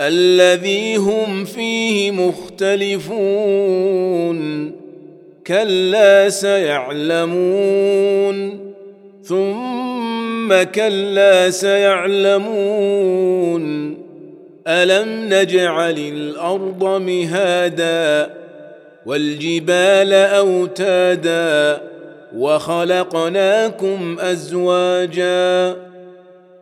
الذي هم فيه مختلفون كلا سيعلمون ثم كلا سيعلمون. ألم نجعل الأرض مهادا والجبال أوتادا وخلقناكم أزواجا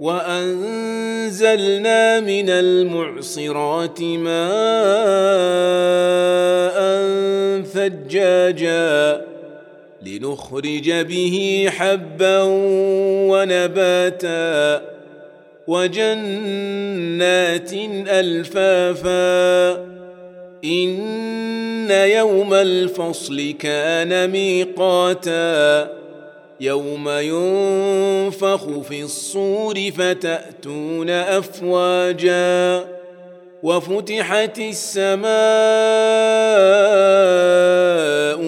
وأنزلنا من المعصرات ماء ثجاجا لنخرج به حبا ونباتا وجنات ألفافا إن يوم الفصل كان ميقاتا يوم ينفخ في الصور فتأتون أفواجا وفتحت السماء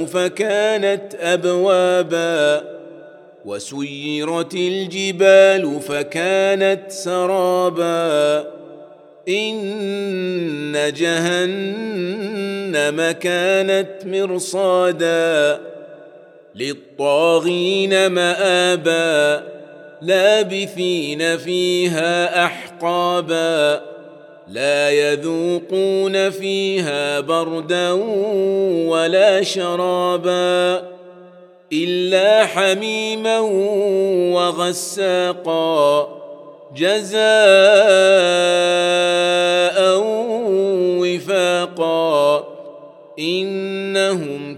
فكانت أبوابا وسيرت الجبال فكانت سرابا إن جهنم كانت مرصادا للطاغين مآبا لابثين فيها أحقابا لا يذوقون فيها بردا ولا شرابا إلا حميما وغساقا. جزاء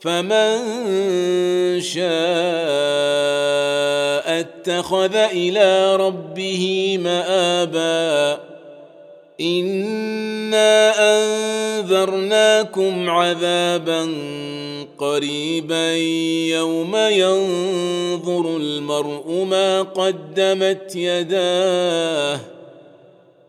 فمن شاء اتخذ إلى ربه مآبا. إنا أنذرناكم عذابا قريبا. يوم ينظر المرء ما قدمت يداه.